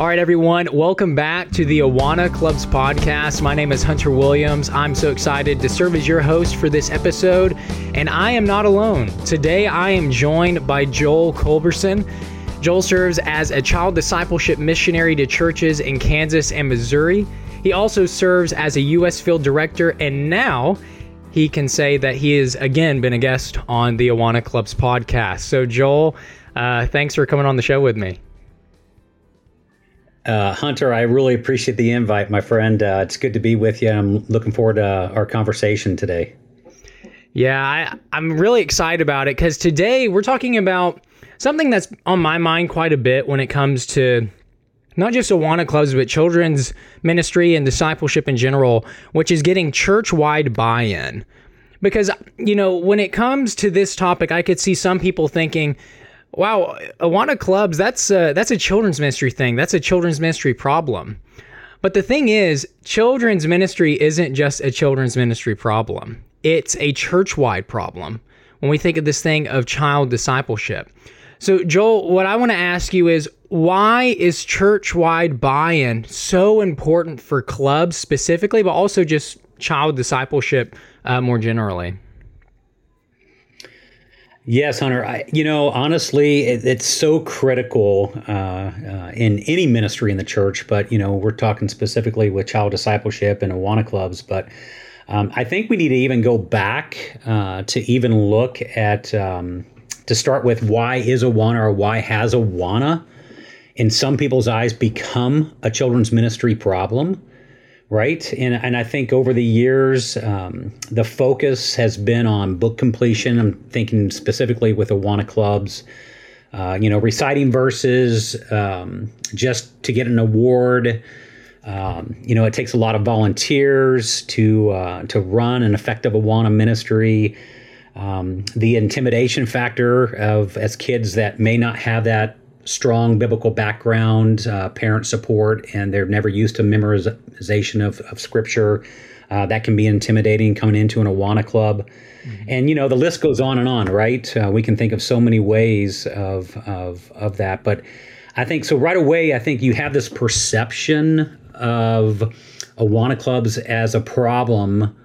All right, everyone, welcome back to the Awana Clubs podcast. My name is Hunter Williams. I'm so excited to serve as your host for this episode, and I am not alone. Today, I am joined by Joel Culberson. Joel serves as a child discipleship missionary to churches in Kansas and Missouri. He also serves as a U.S. field director, and now he can say that he has again been a guest on the Awana Clubs podcast. So, Joel, uh, thanks for coming on the show with me. Uh, Hunter, I really appreciate the invite, my friend. Uh, it's good to be with you. I'm looking forward to our conversation today. Yeah, I, I'm really excited about it because today we're talking about something that's on my mind quite a bit when it comes to not just Awana clubs, but children's ministry and discipleship in general, which is getting church wide buy in. Because, you know, when it comes to this topic, I could see some people thinking, wow, Awana clubs, that's a, that's a children's ministry thing. That's a children's ministry problem. But the thing is, children's ministry isn't just a children's ministry problem, it's a church wide problem when we think of this thing of child discipleship. So, Joel, what I want to ask you is why is church wide buy in so important for clubs specifically, but also just child discipleship uh, more generally? Yes, Hunter. I, you know, honestly, it, it's so critical uh, uh, in any ministry in the church, but, you know, we're talking specifically with child discipleship and Awana clubs. But um, I think we need to even go back uh, to even look at um, to start with, why is Awana or why has Awana, in some people's eyes, become a children's ministry problem? Right. And, and I think over the years, um, the focus has been on book completion. I'm thinking specifically with Awana clubs, uh, you know, reciting verses um, just to get an award. Um, you know, it takes a lot of volunteers to uh, to run an effective Awana ministry um, the intimidation factor of as kids that may not have that strong biblical background, uh, parent support, and they're never used to memorization of, of scripture. Uh, that can be intimidating coming into an Awana club. Mm-hmm. And, you know, the list goes on and on, right? Uh, we can think of so many ways of, of, of that. But I think so right away, I think you have this perception of Awana clubs as a problem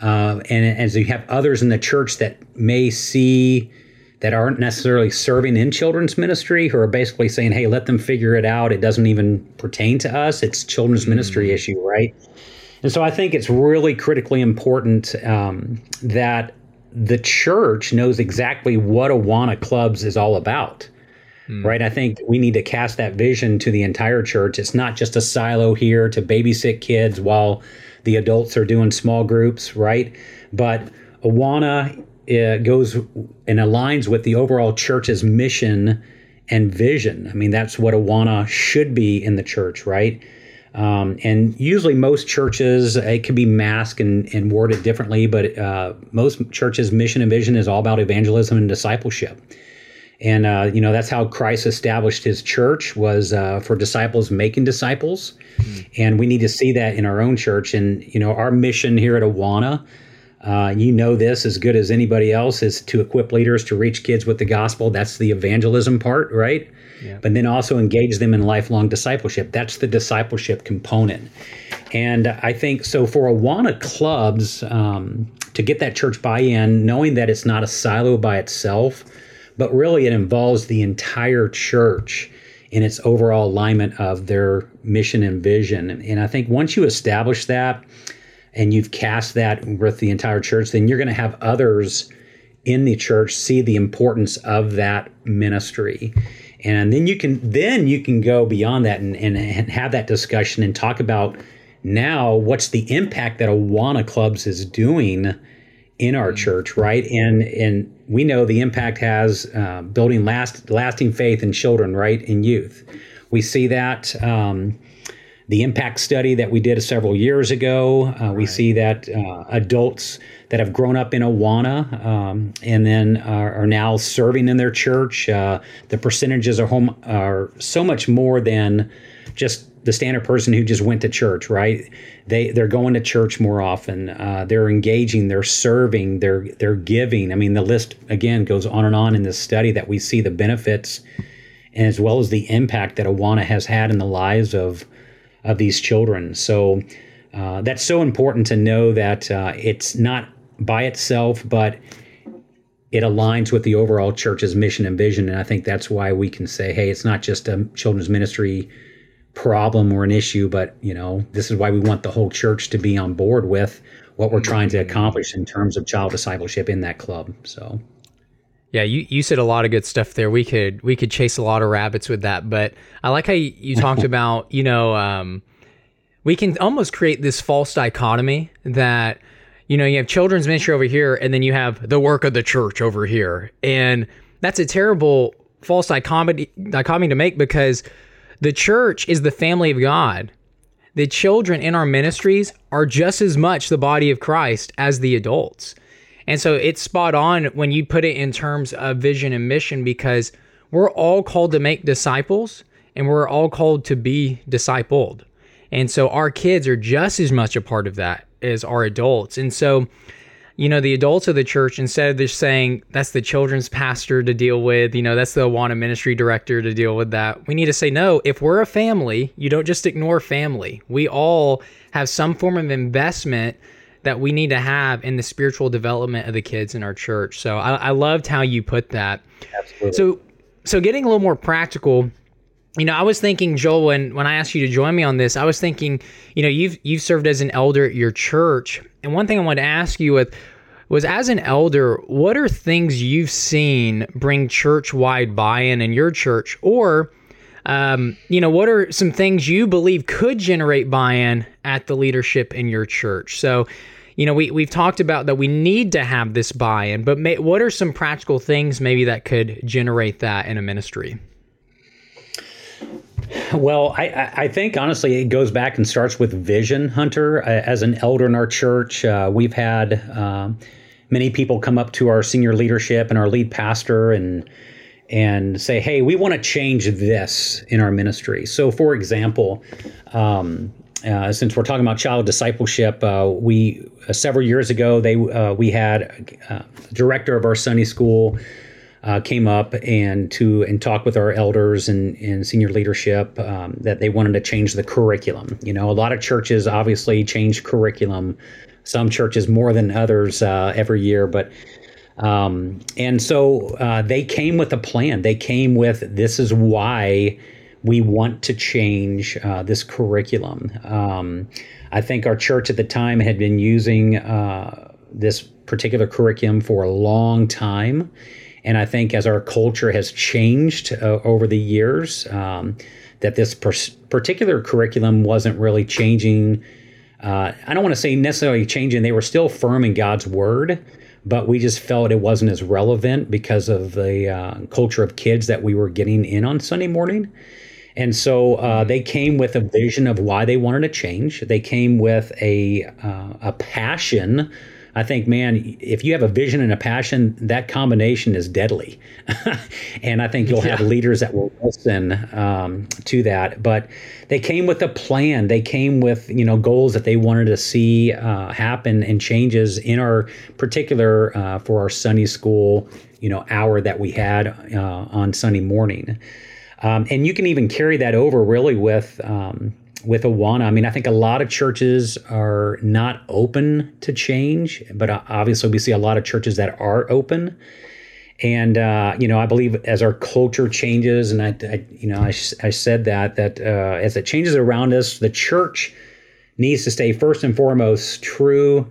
uh, and as you have others in the church that may see that aren't necessarily serving in children's ministry who are basically saying, hey, let them figure it out. It doesn't even pertain to us. It's children's mm-hmm. ministry issue, right? And so I think it's really critically important um, that the church knows exactly what Awana Clubs is all about. Mm. Right. I think we need to cast that vision to the entire church. It's not just a silo here to babysit kids while the adults are doing small groups, right? But Awana uh, goes and aligns with the overall church's mission and vision. I mean, that's what Awana should be in the church, right? Um, and usually, most churches, it can be masked and, and worded differently, but uh, most churches' mission and vision is all about evangelism and discipleship. And uh, you know that's how Christ established His church was uh, for disciples making disciples, mm. and we need to see that in our own church. And you know our mission here at Awana, uh, you know this as good as anybody else, is to equip leaders to reach kids with the gospel. That's the evangelism part, right? Yeah. But then also engage them in lifelong discipleship. That's the discipleship component. And I think so for Awana clubs um, to get that church buy-in, knowing that it's not a silo by itself but really it involves the entire church in its overall alignment of their mission and vision. And I think once you establish that and you've cast that with the entire church, then you're going to have others in the church see the importance of that ministry. And then you can then you can go beyond that and, and, and have that discussion and talk about now what's the impact that Awana Clubs is doing in our mm-hmm. church, right? And and we know the impact has uh, building last lasting faith in children, right, in youth. We see that um, the impact study that we did several years ago. Uh, we right. see that uh, adults that have grown up in Awana um, and then are, are, now serving in their church. Uh, the percentages are home are so much more than just the standard person who just went to church, right? They they're going to church more often. Uh, they're engaging. They're serving. They're they're giving. I mean, the list again goes on and on in this study that we see the benefits and as well as the impact that Awana has had in the lives of of these children. So uh, that's so important to know that uh, it's not by itself, but it aligns with the overall church's mission and vision. And I think that's why we can say, hey, it's not just a children's ministry problem or an issue, but you know, this is why we want the whole church to be on board with what we're trying to accomplish in terms of child discipleship in that club. So yeah, you, you said a lot of good stuff there. We could we could chase a lot of rabbits with that, but I like how you, you talked about you know um, we can almost create this false dichotomy that you know you have children's ministry over here, and then you have the work of the church over here, and that's a terrible false dichotomy dichotomy to make because the church is the family of God. The children in our ministries are just as much the body of Christ as the adults. And so it's spot on when you put it in terms of vision and mission because we're all called to make disciples and we're all called to be discipled. And so our kids are just as much a part of that as our adults. And so, you know, the adults of the church, instead of just saying that's the children's pastor to deal with, you know, that's the Awana ministry director to deal with that, we need to say, no, if we're a family, you don't just ignore family. We all have some form of investment that we need to have in the spiritual development of the kids in our church. So I, I loved how you put that. Absolutely. So so getting a little more practical, you know, I was thinking, Joel, when when I asked you to join me on this, I was thinking, you know, you've you've served as an elder at your church, and one thing I wanted to ask you with was as an elder, what are things you've seen bring church wide buy in in your church, or um, you know, what are some things you believe could generate buy in at the leadership in your church? So, you know, we, we've talked about that we need to have this buy in, but may, what are some practical things maybe that could generate that in a ministry? Well, I, I think honestly, it goes back and starts with vision, Hunter. As an elder in our church, uh, we've had um, many people come up to our senior leadership and our lead pastor and and say, hey, we want to change this in our ministry. So, for example, um, uh, since we're talking about child discipleship, uh, we uh, several years ago they uh, we had uh, the director of our Sunday school uh, came up and to and talk with our elders and, and senior leadership um, that they wanted to change the curriculum. You know, a lot of churches obviously change curriculum. Some churches more than others every year, but um, and so they came with a plan. They came with this is why we want to change uh, this curriculum. Um, I think our church at the time had been using uh, this particular curriculum for a long time. And I think as our culture has changed uh, over the years, um, that this particular curriculum wasn't really changing. Uh, I don't want to say necessarily changing, they were still firm in God's word but we just felt it wasn't as relevant because of the uh, culture of kids that we were getting in on Sunday morning. And so uh, mm-hmm. they came with a vision of why they wanted to change. They came with a uh, a passion I think, man, if you have a vision and a passion, that combination is deadly. and I think you'll yeah. have leaders that will listen um, to that. But they came with a plan. They came with you know goals that they wanted to see uh, happen and changes in our particular uh, for our Sunday school you know hour that we had uh, on Sunday morning. Um, and you can even carry that over really with um, with Awana, I mean, I think a lot of churches are not open to change, but obviously we see a lot of churches that are open. And uh, you know, I believe as our culture changes, and I, I you know, I, I said that that uh, as it changes around us, the church needs to stay first and foremost true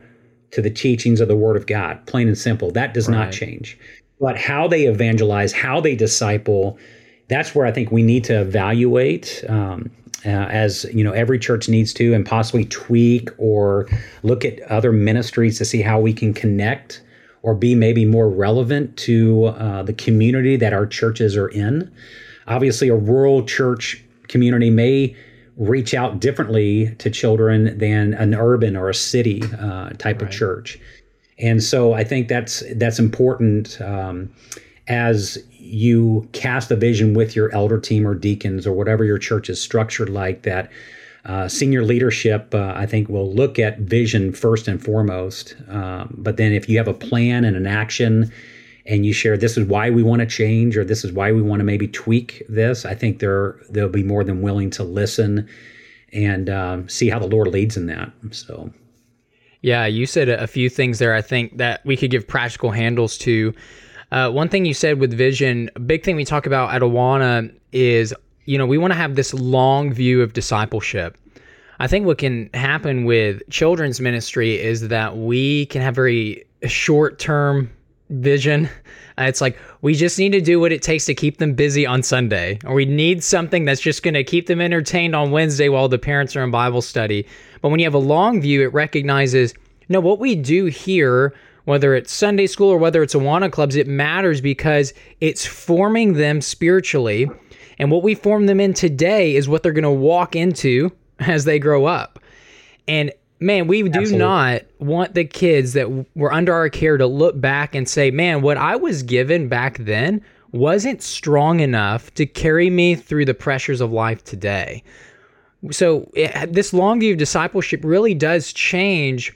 to the teachings of the Word of God, plain and simple. That does right. not change. But how they evangelize, how they disciple, that's where I think we need to evaluate. Um, uh, as you know every church needs to and possibly tweak or look at other ministries to see how we can connect or be maybe more relevant to uh, the community that our churches are in obviously a rural church community may reach out differently to children than an urban or a city uh, type right. of church and so i think that's that's important um, as you cast a vision with your elder team or deacons or whatever your church is structured like that uh, senior leadership uh, i think will look at vision first and foremost um, but then if you have a plan and an action and you share this is why we want to change or this is why we want to maybe tweak this, I think they're they'll be more than willing to listen and um, see how the Lord leads in that. So. Yeah, you said a few things there. I think that we could give practical handles to. Uh, one thing you said with vision, a big thing we talk about at Awana is, you know, we want to have this long view of discipleship. I think what can happen with children's ministry is that we can have very short term vision. Uh, it's like we just need to do what it takes to keep them busy on Sunday, or we need something that's just going to keep them entertained on Wednesday while the parents are in Bible study. But when you have a long view, it recognizes no, what we do here, whether it's Sunday school or whether it's Awana clubs, it matters because it's forming them spiritually. And what we form them in today is what they're going to walk into as they grow up. And man, we do Absolutely. not want the kids that were under our care to look back and say, man, what I was given back then wasn't strong enough to carry me through the pressures of life today. So, it, this long view of discipleship really does change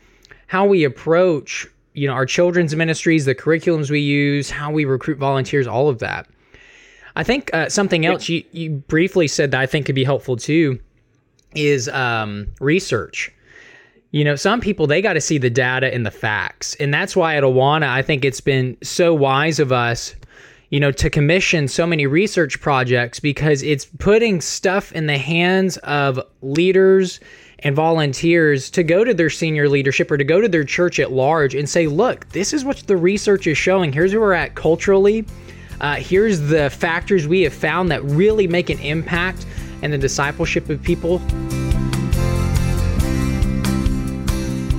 how we approach, you know, our children's ministries, the curriculums we use, how we recruit volunteers, all of that. I think uh, something else you, you briefly said that I think could be helpful too is um, research. You know, some people they got to see the data and the facts, and that's why at Awana I think it's been so wise of us, you know, to commission so many research projects because it's putting stuff in the hands of leaders and volunteers to go to their senior leadership or to go to their church at large and say, look, this is what the research is showing. Here's where we're at culturally. Uh, here's the factors we have found that really make an impact and the discipleship of people.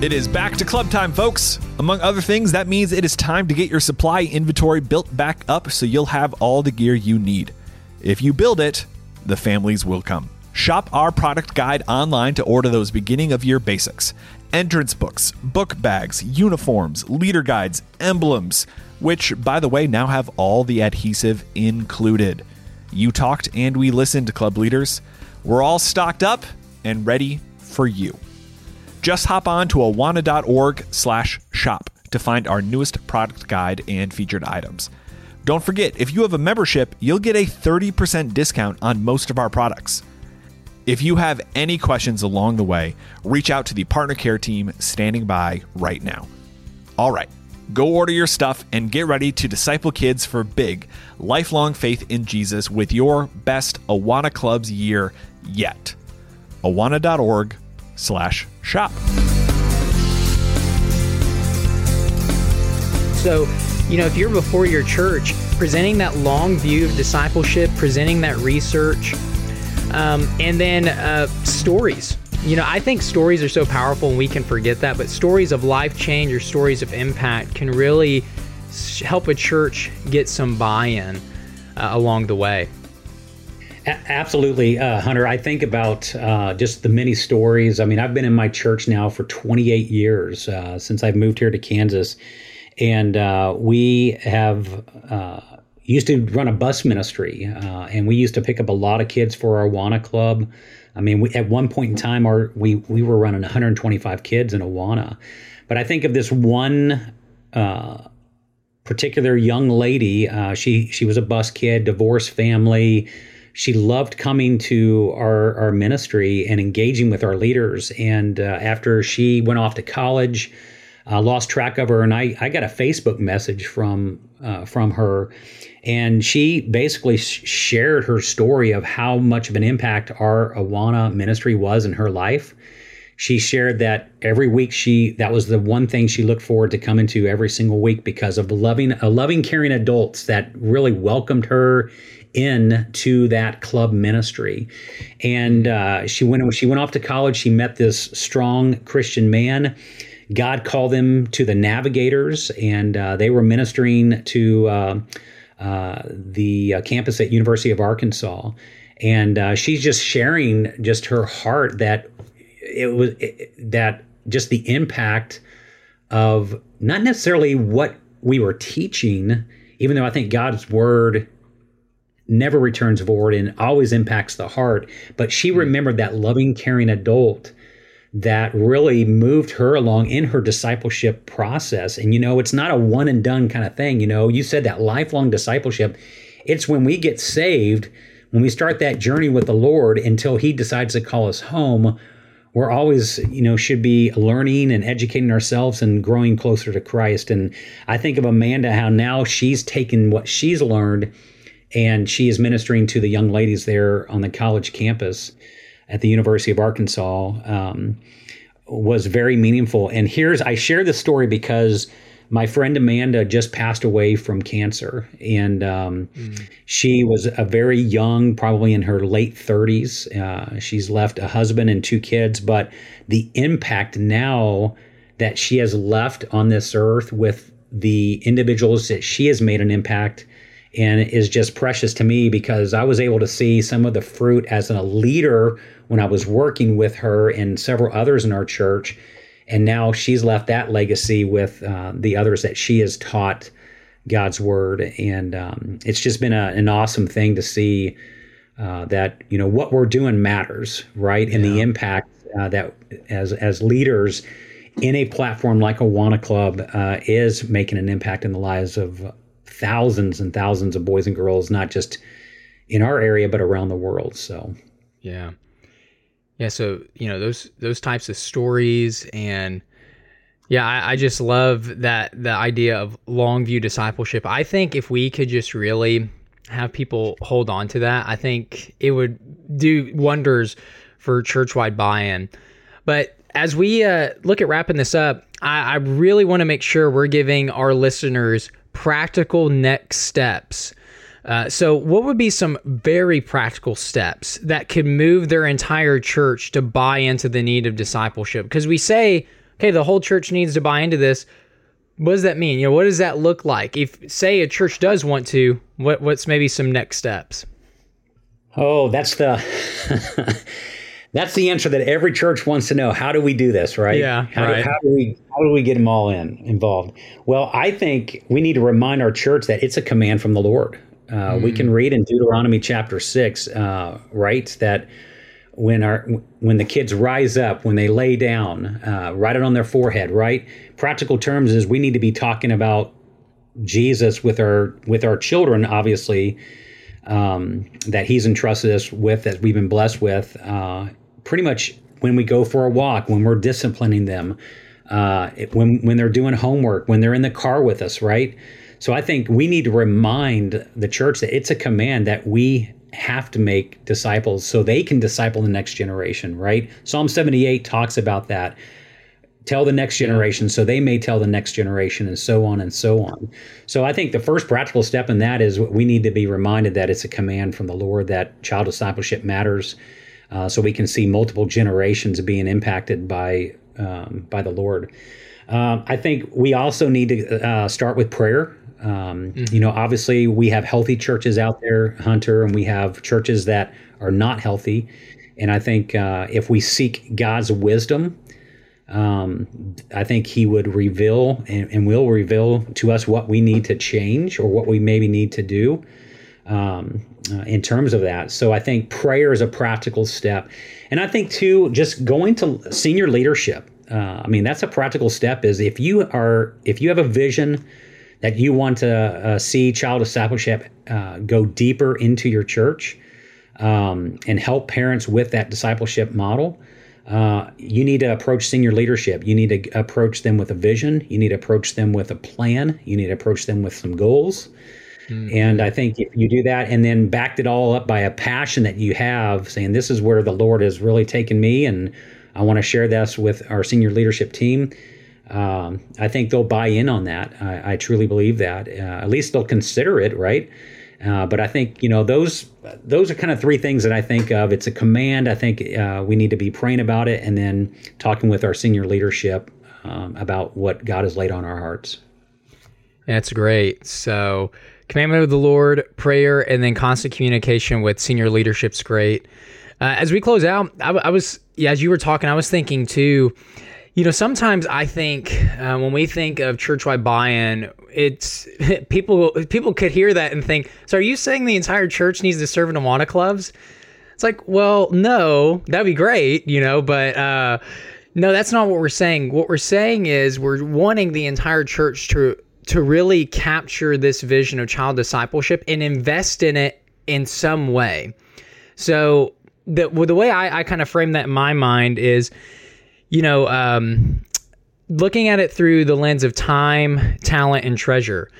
It is back to club time, folks. Among other things, that means it is time to get your supply inventory built back up so you'll have all the gear you need. If you build it, the families will come. Shop our product guide online to order those beginning of year basics entrance books, book bags, uniforms, leader guides, emblems, which, by the way, now have all the adhesive included. You talked and we listened, club leaders. We're all stocked up and ready for you. Just hop on to awana.org slash shop to find our newest product guide and featured items. Don't forget, if you have a membership, you'll get a 30% discount on most of our products. If you have any questions along the way, reach out to the partner care team standing by right now. All right, Go order your stuff and get ready to disciple kids for big, lifelong faith in Jesus with your best Awana Clubs year yet. Awana.org slash shop. So, you know, if you're before your church, presenting that long view of discipleship, presenting that research, um, and then uh, stories you know, I think stories are so powerful and we can forget that, but stories of life change or stories of impact can really help a church get some buy in uh, along the way. Absolutely, uh, Hunter. I think about uh, just the many stories. I mean, I've been in my church now for 28 years uh, since I've moved here to Kansas, and uh, we have uh, used to run a bus ministry, and we used to pick up a lot of kids for our Awana Club. I mean, we, at one point in time, our we we were running 125 kids in Awana, but I think of this one uh, particular young lady. Uh, she she was a bus kid, divorced family. She loved coming to our our ministry and engaging with our leaders. And uh, after she went off to college, uh, lost track of her, and I I got a Facebook message from uh, from her and she basically shared her story of how much of an impact our Awana ministry was in her life. She shared that every week she that was the one thing she looked forward to coming to every single week because of loving a loving caring adults that really welcomed her in to that club ministry. And uh, she went she went off to college. She met this strong Christian man. God called them to the Navigators, and uh, they were ministering to. Uh, uh, the uh, campus at University of Arkansas, and uh, she's just sharing just her heart that it was it, that just the impact of not necessarily what we were teaching, even though I think God's word never returns void and always impacts the heart. But she hmm. remembered that loving, caring adult that really moved her along in her discipleship process. And, you know, it's not a one and done kind of thing. You know, you said that lifelong discipleship, it's when we get saved, when we start that journey with the Lord until He decides to call us home. We're always, you know, should be learning and educating ourselves and growing closer to Christ. And I think of Amanda, how now she's taken what she's learned and she is ministering to the young ladies there on the college campus at the University of Arkansas um, was very meaningful. And here's I share this story because my friend Amanda just passed away from cancer, and um, mm. she was a very young, probably in her late 30s. Uh, she's left a husband and two kids, but the impact now that she has left on this earth with the individuals that she has made an impact and is just precious to me because I was able to see some of the fruit as a leader when I was working with her and several others in our church. And now she's left that legacy with uh, the others that she has taught God's word. And um, it's just been a, an awesome thing to see uh, that, you know, what we're doing matters, right? And the impact uh, that as, as leaders in a platform like Awana Club uh, is making an impact in the lives of thousands and thousands of boys and girls, not just in our area, but around the world. So, yeah. Yeah. So, you know, those, those types of stories and, yeah, I, I, just love that the idea of long view discipleship. I think if we could just really have people hold on to that, I think it would do wonders for church wide buy in. But as we uh, look at wrapping this up, I, I really want to make sure we're giving our listeners practical next steps. Uh, so, what would be some very practical steps that could move their entire church to buy into the need of discipleship? Because we say, okay, the whole church needs to buy into this. What does that mean? You know, what does that look like? If, say, a church does want to, what what's maybe some next steps? Oh, that's the that's the answer that every church wants to know. How do we do this, right? Yeah. How, right. Do, how do we how do we get them all in involved? Well, I think we need to remind our church that it's a command from the Lord. Uh, mm. We can read in Deuteronomy chapter six, uh, right, that when our when the kids rise up, when they lay down, uh, write it on their forehead, right? Practical terms is we need to be talking about Jesus with our with our children, obviously. Um, that he's entrusted us with, that we've been blessed with, uh, pretty much when we go for a walk, when we're disciplining them, uh, when when they're doing homework, when they're in the car with us, right? So I think we need to remind the church that it's a command that we have to make disciples so they can disciple the next generation, right? Psalm 78 talks about that. Tell the next generation so they may tell the next generation, and so on and so on. So I think the first practical step in that is we need to be reminded that it's a command from the Lord that child discipleship matters uh, so we can see multiple generations being impacted by um, by the Lord. Um, I think we also need to uh, start with prayer. Um, mm-hmm. You know, obviously we have healthy churches out there, Hunter, and we have churches that are not healthy. And I think uh, if we seek God's wisdom, um, I think He would reveal and, and, will reveal to us what we need to change or what we maybe need to do um, uh, in terms of that. So I think prayer is a practical step. And I think, too, just going to senior leadership. Uh, I mean, that's a practical step. Is if you are, if you have a vision that you want to uh, see child discipleship uh, go deeper into your church um, and help parents with that discipleship model, uh, you need to approach senior leadership. You need to approach them with a vision. You need to approach them with a plan. You need to approach them with some goals. Mm-hmm. And I think if you do that and then backed it all up by a passion that you have, saying, This is where the Lord has really taken me, and I want to share this with our senior leadership team, um, I think they'll buy in on that. I, I truly believe that. Uh, at least they'll consider it, right? Uh, but I think you know those those are kind of three things that I think of. It's a command. I think uh, we need to be praying about it, and then talking with our senior leadership um, about what God has laid on our hearts. That's great. So commandment of the Lord, prayer, and then constant communication with senior leadership's great. Uh, as we close out, I, I, was, yeah, as you were talking, I was thinking too, you know, sometimes I think uh, when we think of church-wide buy-in, it's people people could hear that and think, so are you saying the entire church needs to serve in Awana clubs? It's like, well, no, that'd be great, you know, but uh, No, that's not what we're saying. What we're saying is we're wanting the entire church to to really capture this vision of child discipleship and invest in it in some way. So the well, the way I, I kind of frame that in my mind is, you know, um, looking at it through the lens of time, talent, and treasure.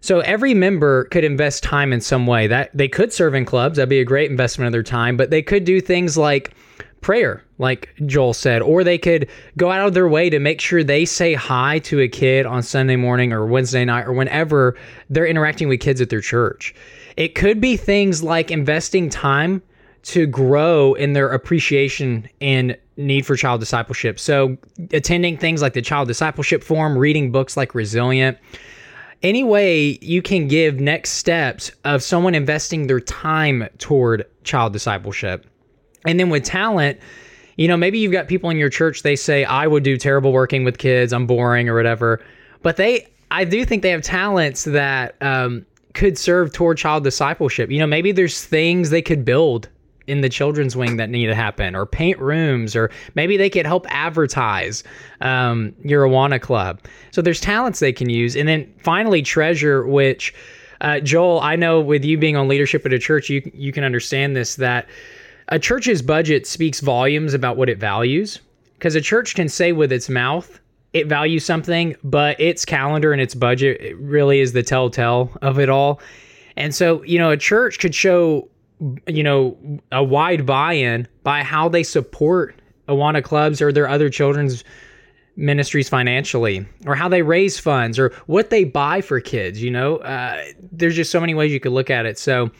So every member could invest time in some way. That they could serve in clubs, that'd be a great investment of their time, but they could do things like prayer, like Joel said, or they could go out of their way to make sure they say hi to a kid on Sunday morning or Wednesday night or whenever they're interacting with kids at their church. It could be things like investing time to grow in their appreciation and need for child discipleship. So, attending things like the child discipleship forum, reading books like Resilient, any way you can give next steps of someone investing their time toward child discipleship. And then with talent, you know, maybe you've got people in your church, they say, I would do terrible working with kids, I'm boring or whatever. But they, I do think they have talents that um, could serve toward child discipleship. You know, maybe there's things they could build in the children's wing that need to happen, or paint rooms, or maybe they could help advertise um, your Awana club. So there's talents they can use. And then finally, treasure, which uh, Joel, I know with you being on leadership at a church, you you can understand this that a church's budget speaks volumes about what it values. Because a church can say with its mouth it values something, but its calendar and its budget it really is the telltale of it all. And so, you know, a church could show, you know, a wide buy-in by how they support Awana clubs or their other children's ministries financially, or how they raise funds, or what they buy for kids. You know, uh, there's just so many ways you could look at it. So,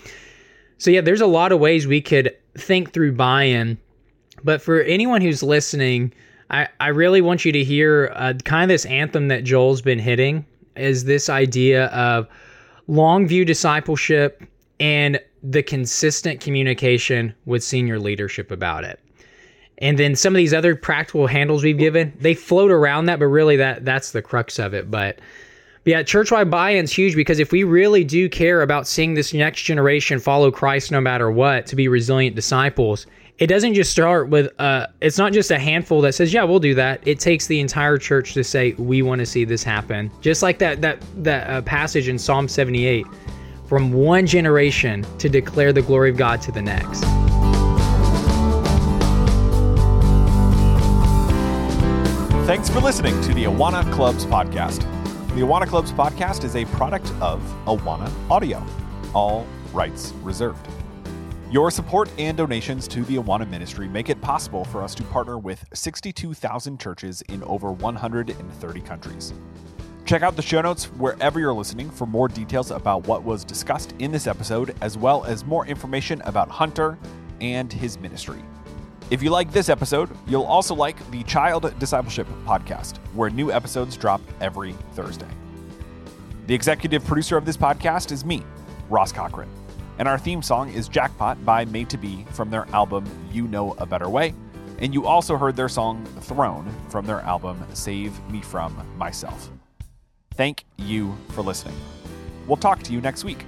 so yeah, there's a lot of ways we could think through buy-in. But for anyone who's listening, I, I really want you to hear uh, kind of this anthem that Joel's been hitting is this idea of long view discipleship and the consistent communication with senior leadership about it. And then some of these other practical handles we've given, they float around that, but really that that's the crux of it. But, yeah, church-wide buy-in's huge because if we really do care about seeing this next generation follow Christ no matter what to be resilient disciples, it doesn't just start with uh it's not just a handful that says yeah we'll do that it takes the entire church to say we want to see this happen just like that that that uh, passage in psalm 78 from one generation to declare the glory of god to the next Thanks for listening to the Awana Clubs podcast. The Awana Clubs podcast is a product of Awana Audio, all rights reserved. Your support and donations to the Awana ministry make it possible for us to partner with 62,000 churches in over 130 countries. Check out the show notes wherever you're listening for more details about what was discussed in this episode, as well as more information about Hunter and his ministry. If you like this episode, you'll also like the Child Discipleship podcast, where new episodes drop every Thursday. The executive producer of this podcast is me, Ross Cochran, and our theme song is Jackpot by Made to Be from their album You Know a Better Way. And you also heard their song Throne from their album Save Me From Myself. Thank you for listening. We'll talk to you next week.